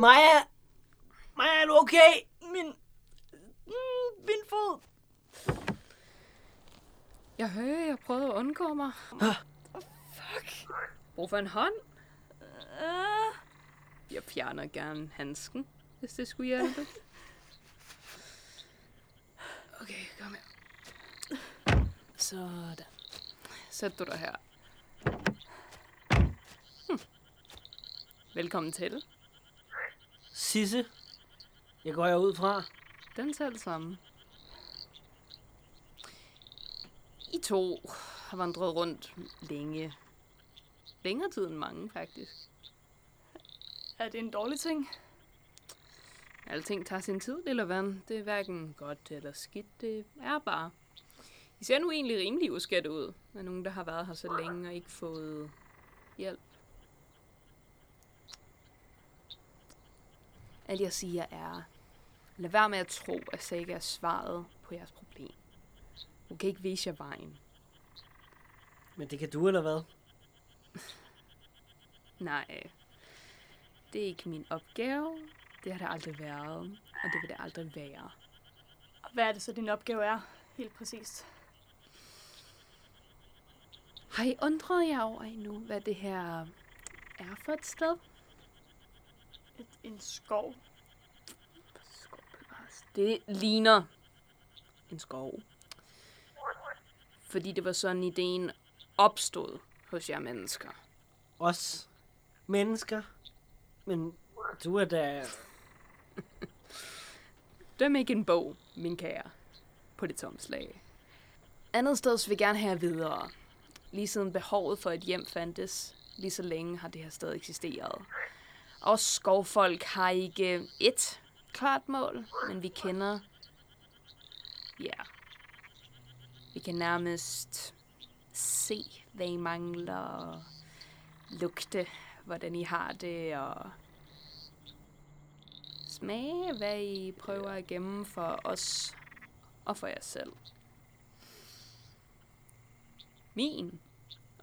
Maja! Maja, er du okay? Min... Mm, min fod. Jeg hører, jeg prøvede at undgå mig. Fuck. Brug for en hånd? Uh, Jeg fjerner gerne handsken, hvis det skulle hjælpe. Okay, kom her. Sådan. Sæt du dig her. Hm. Velkommen til. Sisse. Jeg går ud fra. Den selv sammen. I to har vandret rundt længe. Længere tid end mange, faktisk. Er det en dårlig ting? Alting tager sin tid, lille ven. Det er hverken godt eller skidt. Det er bare. I ser nu egentlig rimelig uskadt ud. Med nogen, der har været her så længe og ikke fået hjælp. Alt jeg siger er, lad være med at tro, at Saga er svaret på jeres problem. Hun kan ikke vise jer vejen. Men det kan du, eller hvad? Nej, det er ikke min opgave. Det har det aldrig været, og det vil det aldrig være. Og hvad er det så, din opgave er? Helt præcist. Har I undret jer over endnu, hvad det her er for et sted? Et, en skov. Det ligner en skov. Fordi det var sådan, ideen opstod hos jer mennesker. Os mennesker. Men du er da... Døm ikke en bog, min kære, på det tomslag. Andet sted vil jeg gerne have videre. Lige siden behovet for et hjem fandtes, lige så længe har det her sted eksisteret. Og skovfolk har ikke et klart mål, men vi kender... Ja. Vi kan nærmest se, hvad I mangler, og lugte, hvordan I har det, og smage, hvad I prøver at gemme for os og for jer selv. Min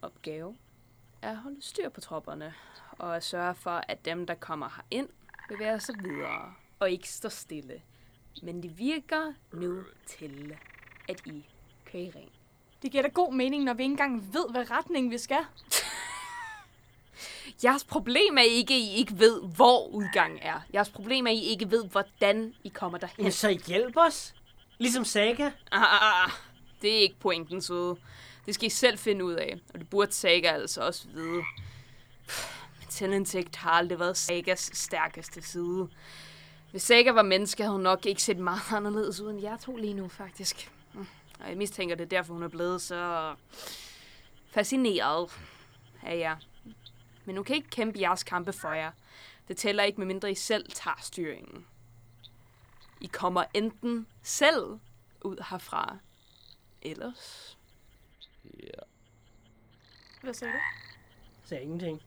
opgave er at holde styr på tropperne og at sørge for, at dem, der kommer herind, bevæger sig videre og ikke står stille. Men det virker nu til, at I kører i ring. Det giver da god mening, når vi ikke engang ved, hvad retning vi skal. Jeres problem er ikke, at I ikke ved, hvor udgangen er. Jeres problem er, at I ikke ved, hvordan I kommer derhen. Men så hjælp os. Ligesom Saga. Ah, det er ikke pointen, søde. Det skal I selv finde ud af, og det burde Saga altså også vide. Men selvindsigt har aldrig været Sagas stærkeste side. Hvis Saga var menneske, havde hun nok ikke set meget anderledes ud end jer to lige nu, faktisk. Mm, Og jeg mistænker, det er derfor, hun er blevet så fascineret af jer. Men hun kan ikke kæmpe jeres kampe for jer. Det tæller ikke, medmindre I selv tager styringen. I kommer enten selv ud herfra, ellers... Ja. Hvad sagde du? Sagde ingenting.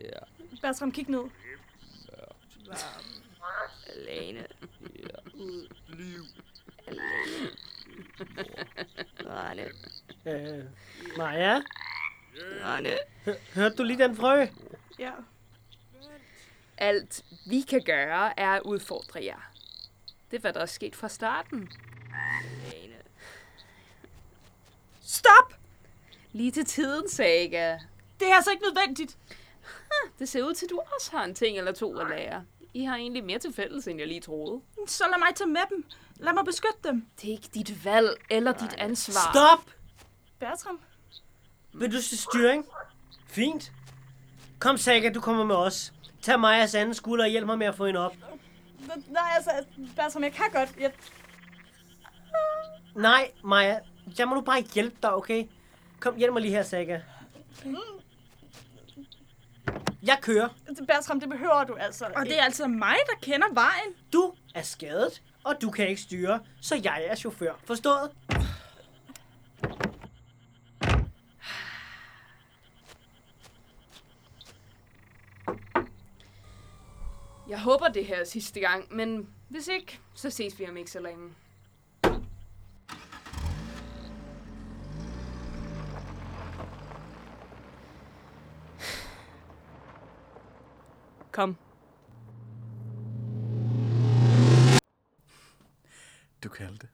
Ja. Bertram, kig ned. Alene. Ja. Rane. Øh, Maja, Rane. hørte du lige den frø? Ja. Alt vi kan gøre, er at udfordre jer. Det er, hvad der er sket fra starten. Alene. Stop! Lige til tiden, Saga. Det er altså ikke nødvendigt. Det ser ud til, at du også har en ting eller to at lære. I har egentlig mere til fælles, end jeg lige troede. Så lad mig tage med dem. Lad mig beskytte dem. Det er ikke dit valg eller dit ansvar. Stop! Bertram? Vil du se styring? Fint. Kom, Saga, du kommer med os. Tag Majas anden skulder og hjælp mig med at få hende op. Nej, altså, Bertram, jeg kan godt. Jeg... Nej, Maja. Jeg må nu bare hjælpe dig, okay? Kom, hjælp mig lige her, Saga. Jeg kører. Bertram, det behøver du altså. Og det er altså mig, der kender vejen. Du er skadet, og du kan ikke styre, så jeg er chauffør. Forstået? Jeg håber, det her er sidste gang, men hvis ikke, så ses vi om ikke så længe. Kom. Du kaldte.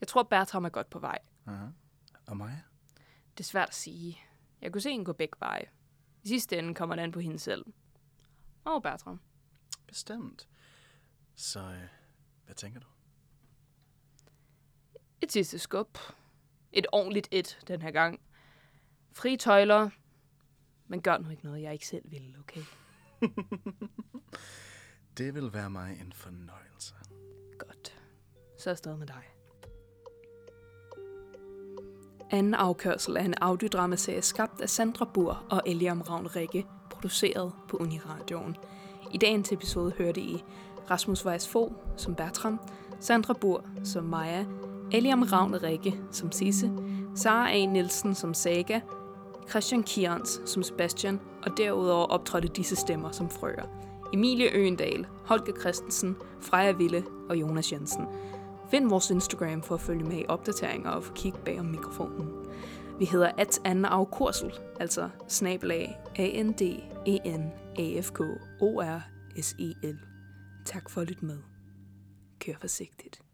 Jeg tror, Bertram er godt på vej. Aha. Og mig? Det er svært at sige. Jeg kunne se hende gå begge veje. I sidste ende kommer det an på hende selv. Og Bertram. Bestemt. Så, øh, hvad tænker du? Et sidste skub. Et ordentligt et den her gang. Fri tøjler. Men gør nu ikke noget, jeg ikke selv vil, okay? Det vil være mig en fornøjelse. Godt. Så er stadig med dig. Anden afkørsel er en audiodramaserie skabt af Sandra Bur og Eliam Ravn Rikke, produceret på Uniradioen. I dagens episode hørte I Rasmus Weiss Fogh som Bertram, Sandra Bur som Maja, Eliam Ravn Rikke som Sisse, Sara A. Nielsen som Saga, Christian Kierns som Sebastian, og derudover optrådte disse stemmer som frøer. Emilie Øendal, Holger Christensen, Freja Ville og Jonas Jensen. Find vores Instagram for at følge med i opdateringer og få kig bag om mikrofonen. Vi hedder at anden afkursel, altså snabelag a n d e n a f k o r s e l Tak for at lytte med. Kør forsigtigt.